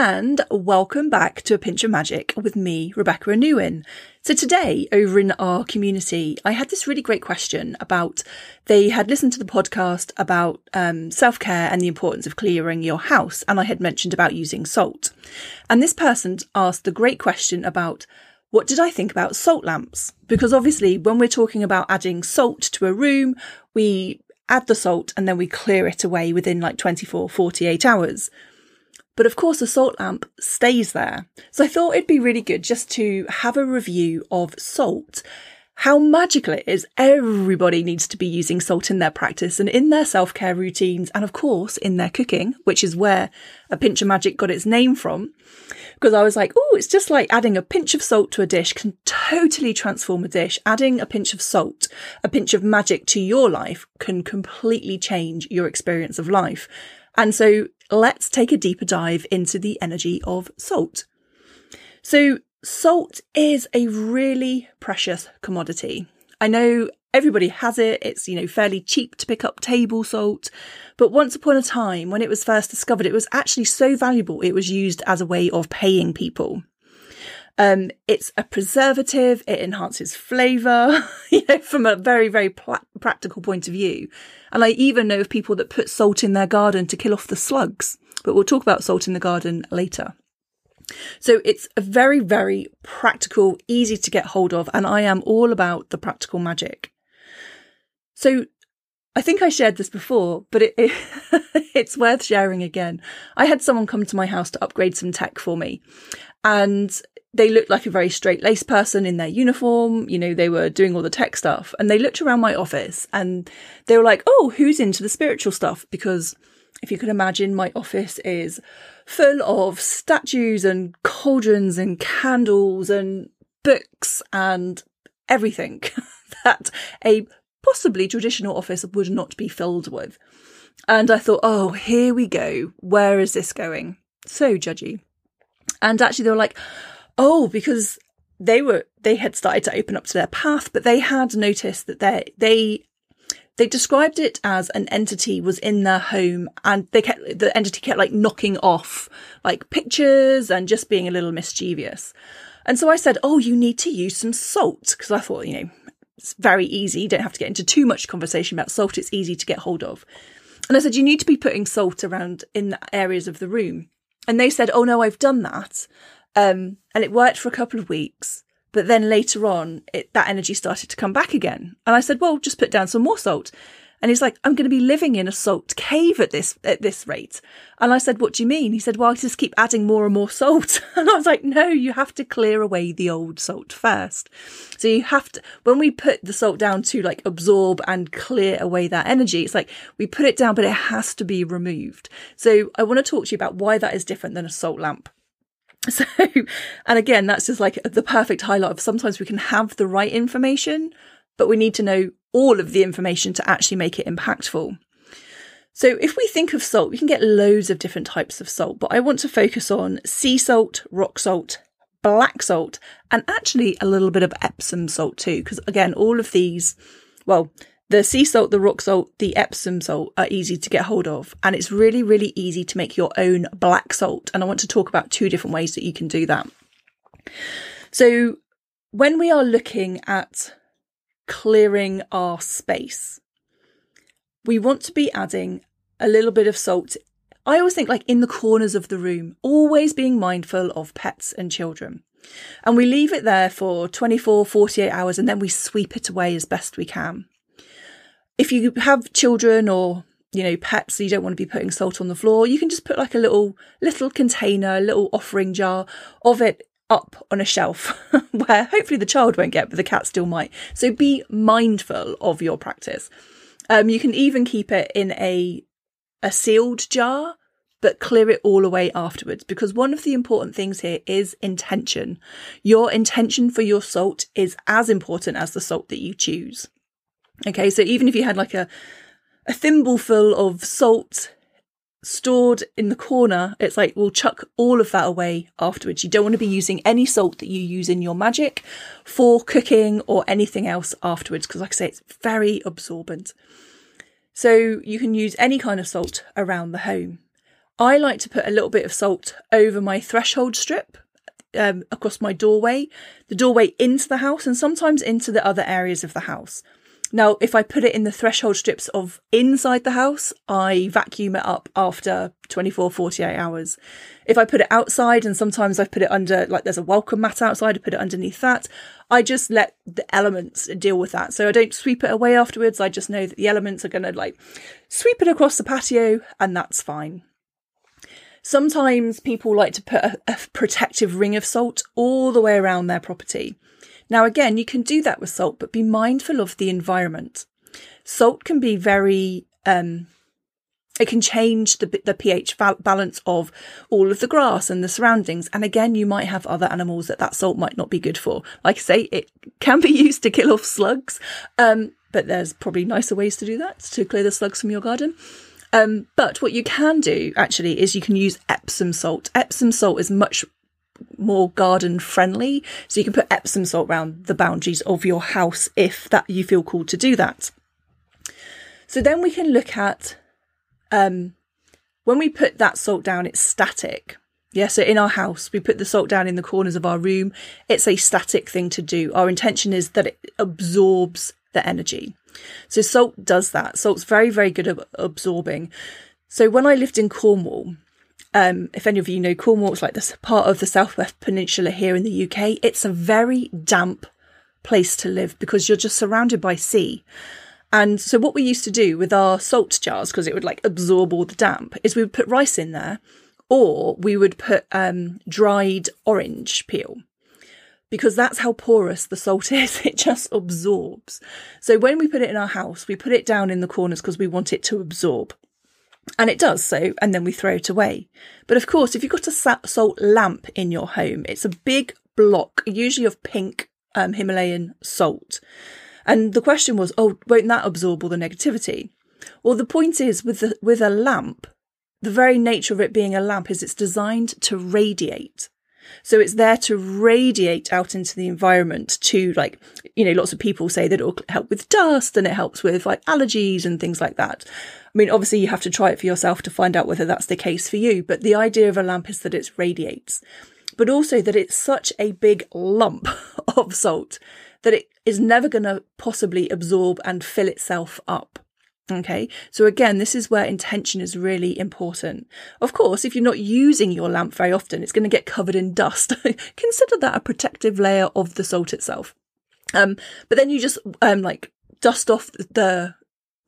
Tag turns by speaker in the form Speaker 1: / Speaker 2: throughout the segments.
Speaker 1: and welcome back to A Pinch of Magic with me, Rebecca Anuin. So today, over in our community, I had this really great question about they had listened to the podcast about um, self care and the importance of clearing your house, and I had mentioned about using salt. And this person asked the great question about what did I think about salt lamps? Because obviously, when we're talking about adding salt to a room, we add the salt and then we clear it away within like 24, 48 hours. But of course, a salt lamp stays there. So I thought it'd be really good just to have a review of salt. How magical it is. Everybody needs to be using salt in their practice and in their self care routines, and of course, in their cooking, which is where a pinch of magic got its name from. Because I was like, oh, it's just like adding a pinch of salt to a dish can totally transform a dish. Adding a pinch of salt, a pinch of magic to your life can completely change your experience of life. And so let's take a deeper dive into the energy of salt. So, salt is a really precious commodity. I know everybody has it. It's, you know, fairly cheap to pick up table salt. But once upon a time, when it was first discovered, it was actually so valuable, it was used as a way of paying people. Um, it's a preservative. It enhances flavour, you know, from a very, very practical point of view. And I even know of people that put salt in their garden to kill off the slugs. But we'll talk about salt in the garden later. So it's a very, very practical, easy to get hold of. And I am all about the practical magic. So I think I shared this before, but it, it it's worth sharing again. I had someone come to my house to upgrade some tech for me and they looked like a very straight laced person in their uniform. You know, they were doing all the tech stuff and they looked around my office and they were like, Oh, who's into the spiritual stuff? Because if you can imagine, my office is full of statues and cauldrons and candles and books and everything that a possibly traditional office would not be filled with. And I thought, oh, here we go. Where is this going? So judgy. And actually, they were like, oh, because they were they had started to open up to their path, but they had noticed that they they they described it as an entity was in their home and they kept the entity kept like knocking off like pictures and just being a little mischievous. And so I said, "Oh, you need to use some salt," because I thought, you know, it's very easy. You don't have to get into too much conversation about salt. It's easy to get hold of. And I said, "You need to be putting salt around in the areas of the room." And they said, "Oh no, I've done that." Um, and it worked for a couple of weeks. But then later on, it, that energy started to come back again. And I said, well, just put down some more salt. And he's like, I'm going to be living in a salt cave at this, at this rate. And I said, what do you mean? He said, well, I just keep adding more and more salt. And I was like, no, you have to clear away the old salt first. So you have to, when we put the salt down to like absorb and clear away that energy, it's like we put it down, but it has to be removed. So I want to talk to you about why that is different than a salt lamp. So, and again, that's just like the perfect highlight of sometimes we can have the right information, but we need to know all of the information to actually make it impactful. So, if we think of salt, we can get loads of different types of salt, but I want to focus on sea salt, rock salt, black salt, and actually a little bit of Epsom salt too, because again, all of these, well, the sea salt, the rock salt, the Epsom salt are easy to get hold of, and it's really, really easy to make your own black salt. And I want to talk about two different ways that you can do that. So, when we are looking at clearing our space, we want to be adding a little bit of salt. I always think like in the corners of the room, always being mindful of pets and children. And we leave it there for 24, 48 hours and then we sweep it away as best we can if you have children or you know pets you don't want to be putting salt on the floor you can just put like a little little container a little offering jar of it up on a shelf where hopefully the child won't get but the cat still might. So be mindful of your practice. Um, you can even keep it in a a sealed jar but clear it all away afterwards because one of the important things here is intention. Your intention for your salt is as important as the salt that you choose Okay, so even if you had like a a thimbleful of salt stored in the corner, it's like we'll chuck all of that away afterwards. You don't want to be using any salt that you use in your magic for cooking or anything else afterwards, because like I say, it's very absorbent. So you can use any kind of salt around the home. I like to put a little bit of salt over my threshold strip um, across my doorway, the doorway into the house, and sometimes into the other areas of the house. Now, if I put it in the threshold strips of inside the house, I vacuum it up after 24, 48 hours. If I put it outside, and sometimes I put it under, like there's a welcome mat outside, I put it underneath that, I just let the elements deal with that. So I don't sweep it away afterwards. I just know that the elements are going to like sweep it across the patio, and that's fine. Sometimes people like to put a, a protective ring of salt all the way around their property. Now, again, you can do that with salt, but be mindful of the environment. Salt can be very, um, it can change the, the pH balance of all of the grass and the surroundings. And again, you might have other animals that that salt might not be good for. Like I say, it can be used to kill off slugs. Um, but there's probably nicer ways to do that to clear the slugs from your garden. Um, but what you can do actually is you can use Epsom salt. Epsom salt is much more garden friendly. So you can put Epsom salt around the boundaries of your house if that you feel called to do that. So then we can look at um, when we put that salt down, it's static. Yeah, so in our house, we put the salt down in the corners of our room. It's a static thing to do. Our intention is that it absorbs the energy. So salt does that. Salt's very, very good at absorbing. So when I lived in Cornwall, um, if any of you know Cornwall, it's like this part of the Southwest Peninsula here in the UK. It's a very damp place to live because you're just surrounded by sea. And so what we used to do with our salt jars, because it would like absorb all the damp, is we would put rice in there or we would put um, dried orange peel because that's how porous the salt is. It just absorbs. So when we put it in our house, we put it down in the corners because we want it to absorb. And it does so, and then we throw it away. But of course, if you've got a salt lamp in your home, it's a big block, usually of pink um, Himalayan salt. And the question was, oh, won't that absorb all the negativity? Well, the point is, with the, with a lamp, the very nature of it being a lamp is it's designed to radiate. So it's there to radiate out into the environment to like, you know, lots of people say that it'll help with dust and it helps with like allergies and things like that. I mean, obviously you have to try it for yourself to find out whether that's the case for you, but the idea of a lamp is that it radiates, but also that it's such a big lump of salt that it is never going to possibly absorb and fill itself up. Okay, so again, this is where intention is really important. Of course, if you're not using your lamp very often, it's going to get covered in dust. Consider that a protective layer of the salt itself. Um, but then you just um like dust off the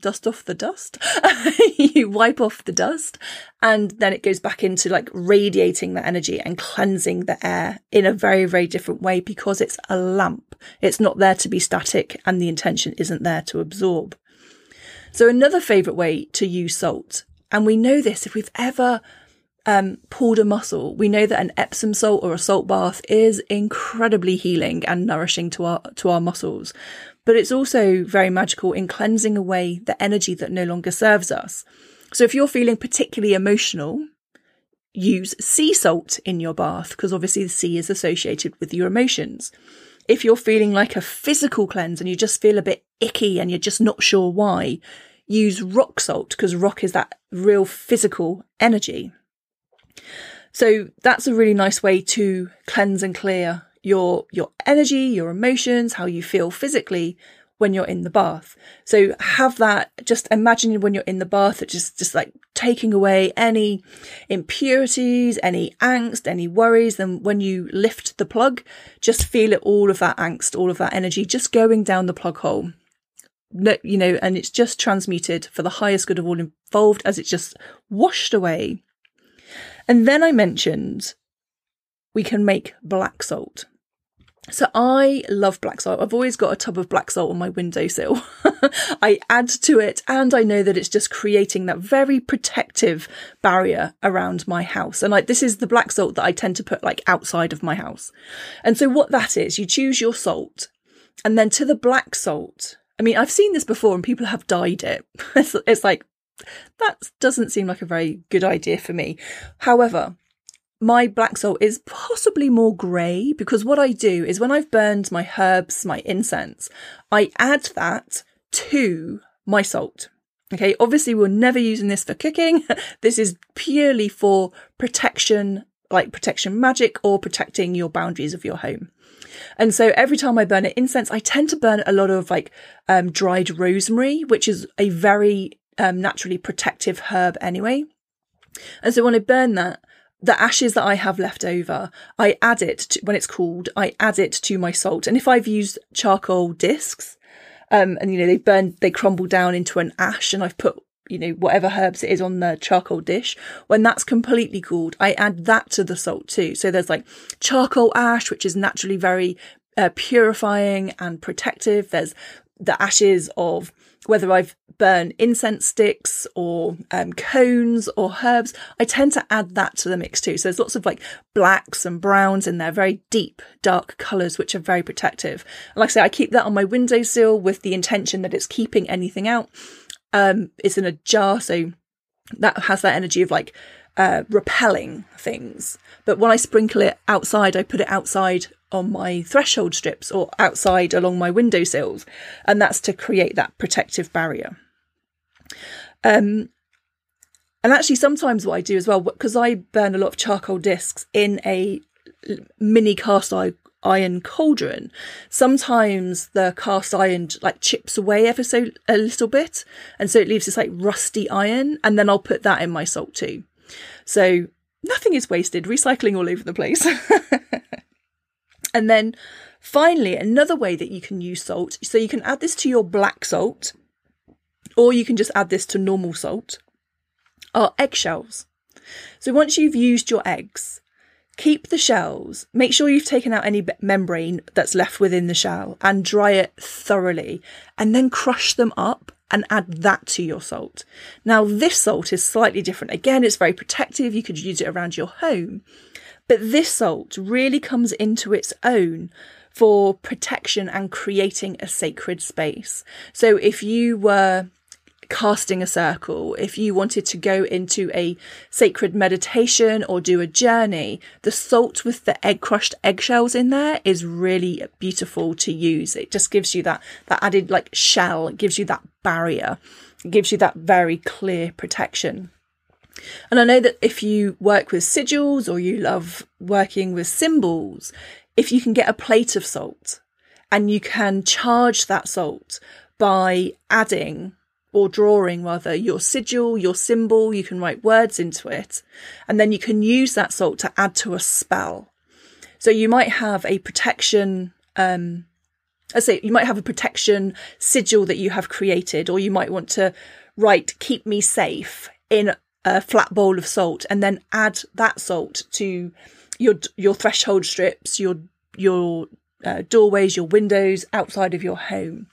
Speaker 1: dust off the dust. you wipe off the dust and then it goes back into like radiating the energy and cleansing the air in a very, very different way because it's a lamp. It's not there to be static and the intention isn't there to absorb. So another favorite way to use salt, and we know this if we've ever um, pulled a muscle, we know that an Epsom salt or a salt bath is incredibly healing and nourishing to our to our muscles but it's also very magical in cleansing away the energy that no longer serves us. So if you're feeling particularly emotional, use sea salt in your bath because obviously the sea is associated with your emotions. If you're feeling like a physical cleanse and you just feel a bit icky and you're just not sure why, use rock salt because rock is that real physical energy. So that's a really nice way to cleanse and clear your your energy, your emotions, how you feel physically when you're in the bath. So have that just imagine when you're in the bath it just just like taking away any impurities, any angst, any worries. and when you lift the plug, just feel it all of that angst, all of that energy just going down the plug hole. You know, and it's just transmuted for the highest good of all involved as it's just washed away. And then I mentioned we can make black salt. So I love black salt. I've always got a tub of black salt on my windowsill. I add to it and I know that it's just creating that very protective barrier around my house. And like this is the black salt that I tend to put like outside of my house. And so what that is, you choose your salt and then to the black salt. I mean, I've seen this before and people have dyed it. it's, it's like, that doesn't seem like a very good idea for me. However, my black salt is possibly more grey because what I do is when I've burned my herbs, my incense, I add that to my salt. Okay, obviously, we're never using this for cooking. this is purely for protection, like protection magic or protecting your boundaries of your home. And so every time I burn an incense, I tend to burn a lot of like um, dried rosemary, which is a very um, naturally protective herb anyway. And so when I burn that, the ashes that I have left over, I add it to, when it's cooled, I add it to my salt. And if I've used charcoal discs, um, and you know, they burn, they crumble down into an ash and I've put, you know, whatever herbs it is on the charcoal dish. When that's completely cooled, I add that to the salt too. So there's like charcoal ash, which is naturally very uh, purifying and protective. There's the ashes of whether I've burned incense sticks or um, cones or herbs, I tend to add that to the mix too. So there's lots of like blacks and browns in there, very deep, dark colours, which are very protective. And like I say, I keep that on my windowsill with the intention that it's keeping anything out. Um, it's in a jar, so that has that energy of like uh, repelling things. But when I sprinkle it outside, I put it outside on my threshold strips or outside along my windowsills, and that's to create that protective barrier. Um, and actually, sometimes what I do as well, because I burn a lot of charcoal discs in a mini cast iron cauldron, sometimes the cast iron like chips away ever so a little bit, and so it leaves this like rusty iron, and then I'll put that in my salt too. So nothing is wasted, recycling all over the place. and then finally, another way that you can use salt, so you can add this to your black salt, or you can just add this to normal salt, are eggshells. So once you've used your eggs, keep the shells, make sure you've taken out any membrane that's left within the shell and dry it thoroughly, and then crush them up and add that to your salt. Now, this salt is slightly different. Again, it's very protective. You could use it around your home. But this salt really comes into its own for protection and creating a sacred space. So if you were casting a circle, if you wanted to go into a sacred meditation or do a journey, the salt with the egg crushed eggshells in there is really beautiful to use. It just gives you that, that added like shell, it gives you that barrier, it gives you that very clear protection. And I know that if you work with sigils or you love working with symbols, if you can get a plate of salt and you can charge that salt by adding or drawing rather your sigil, your symbol, you can write words into it, and then you can use that salt to add to a spell. So you might have a protection, um, I say you might have a protection sigil that you have created, or you might want to write "keep me safe" in a flat bowl of salt, and then add that salt to your your threshold strips, your your uh, doorways, your windows outside of your home.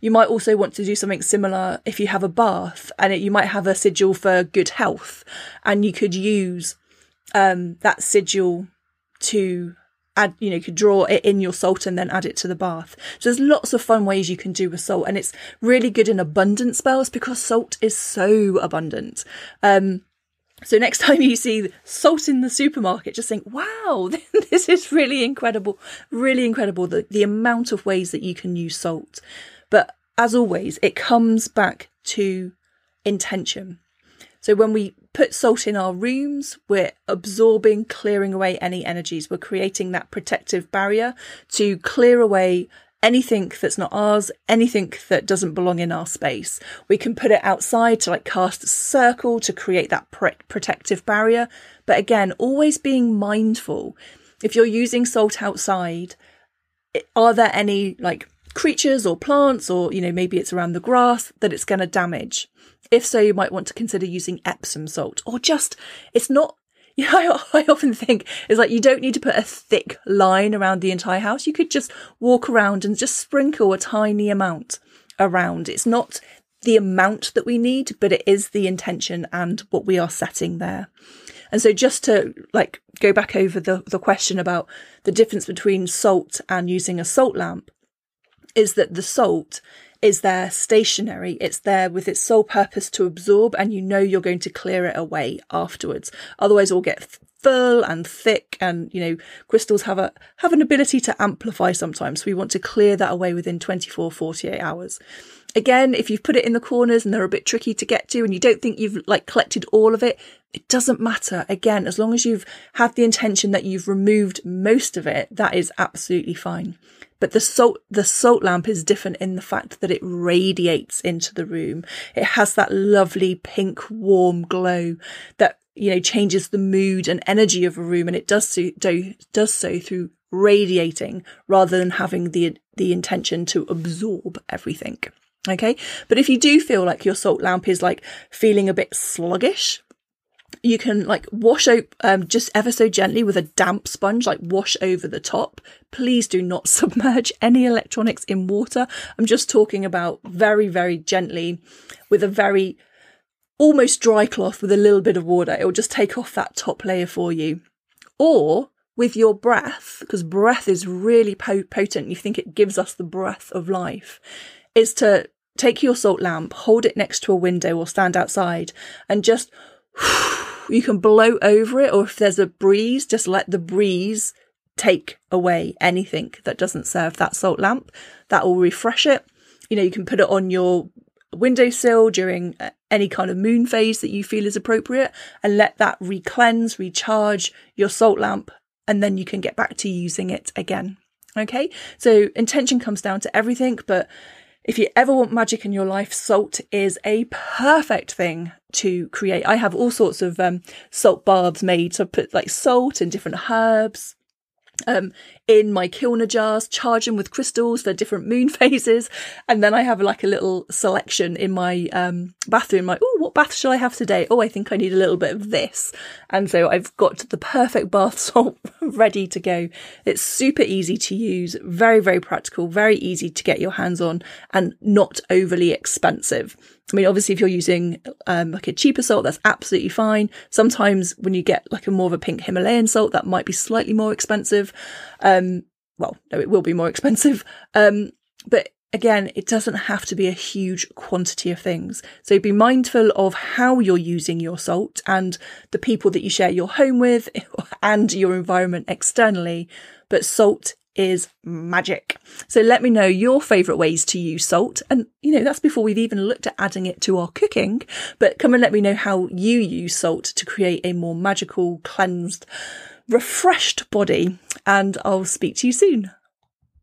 Speaker 1: You might also want to do something similar if you have a bath and it, you might have a sigil for good health and you could use um, that sigil to add, you know, you could draw it in your salt and then add it to the bath. So there's lots of fun ways you can do with salt and it's really good in abundant spells because salt is so abundant. Um, so next time you see salt in the supermarket, just think, wow, this is really incredible, really incredible the, the amount of ways that you can use salt. But as always, it comes back to intention. So when we put salt in our rooms, we're absorbing, clearing away any energies. We're creating that protective barrier to clear away anything that's not ours, anything that doesn't belong in our space. We can put it outside to like cast a circle to create that protective barrier. But again, always being mindful. If you're using salt outside, are there any like creatures or plants or, you know, maybe it's around the grass that it's going to damage? If so, you might want to consider using Epsom salt or just, it's not you know, I, I often think it's like you don't need to put a thick line around the entire house. You could just walk around and just sprinkle a tiny amount around. It's not the amount that we need, but it is the intention and what we are setting there. And so just to like go back over the, the question about the difference between salt and using a salt lamp is that the salt is there stationary. It's there with its sole purpose to absorb, and you know you're going to clear it away afterwards. Otherwise, it'll get full and thick, and you know crystals have a have an ability to amplify sometimes. So we want to clear that away within 24, 48 hours. Again, if you've put it in the corners and they're a bit tricky to get to and you don't think you've like collected all of it, it doesn't matter. Again, as long as you've had the intention that you've removed most of it, that is absolutely fine. But the salt, the salt lamp is different in the fact that it radiates into the room. It has that lovely pink, warm glow that, you know, changes the mood and energy of a room. And it does so, do, does so through radiating rather than having the, the intention to absorb everything. Okay. But if you do feel like your salt lamp is like feeling a bit sluggish, you can like wash out um, just ever so gently with a damp sponge, like wash over the top. Please do not submerge any electronics in water. I'm just talking about very, very gently with a very almost dry cloth with a little bit of water. It will just take off that top layer for you. Or with your breath, because breath is really potent. You think it gives us the breath of life, is to take your salt lamp, hold it next to a window or stand outside and just, you can blow over it. Or if there's a breeze, just let the breeze take away anything that doesn't serve that salt lamp. That will refresh it. You know, you can put it on your windowsill during uh, any kind of moon phase that you feel is appropriate and let that re-cleanse, recharge your salt lamp, and then you can get back to using it again. Okay, so intention comes down to everything, but if you ever want magic in your life, salt is a perfect thing to create. I have all sorts of um, salt baths made. So I put like salt and different herbs, um, in my Kilner jars, charge them with crystals for different moon phases. And then I have like a little selection in my um, bathroom, like, oh, what bath shall I have today? Oh, I think I need a little bit of this. And so I've got the perfect bath salt ready to go. It's super easy to use, very, very practical, very easy to get your hands on, and not overly expensive. I mean, obviously, if you're using um, like a cheaper salt, that's absolutely fine. Sometimes when you get like a more of a pink Himalayan salt, that might be slightly more expensive. Um, well, no, it will be more expensive. Um, but again, it doesn't have to be a huge quantity of things. So be mindful of how you're using your salt and the people that you share your home with and your environment externally. But salt is magic. So let me know your favourite ways to use salt. And, you know, that's before we've even looked at adding it to our cooking. But come and let me know how you use salt to create a more magical, cleansed, refreshed body. And I'll speak to you soon.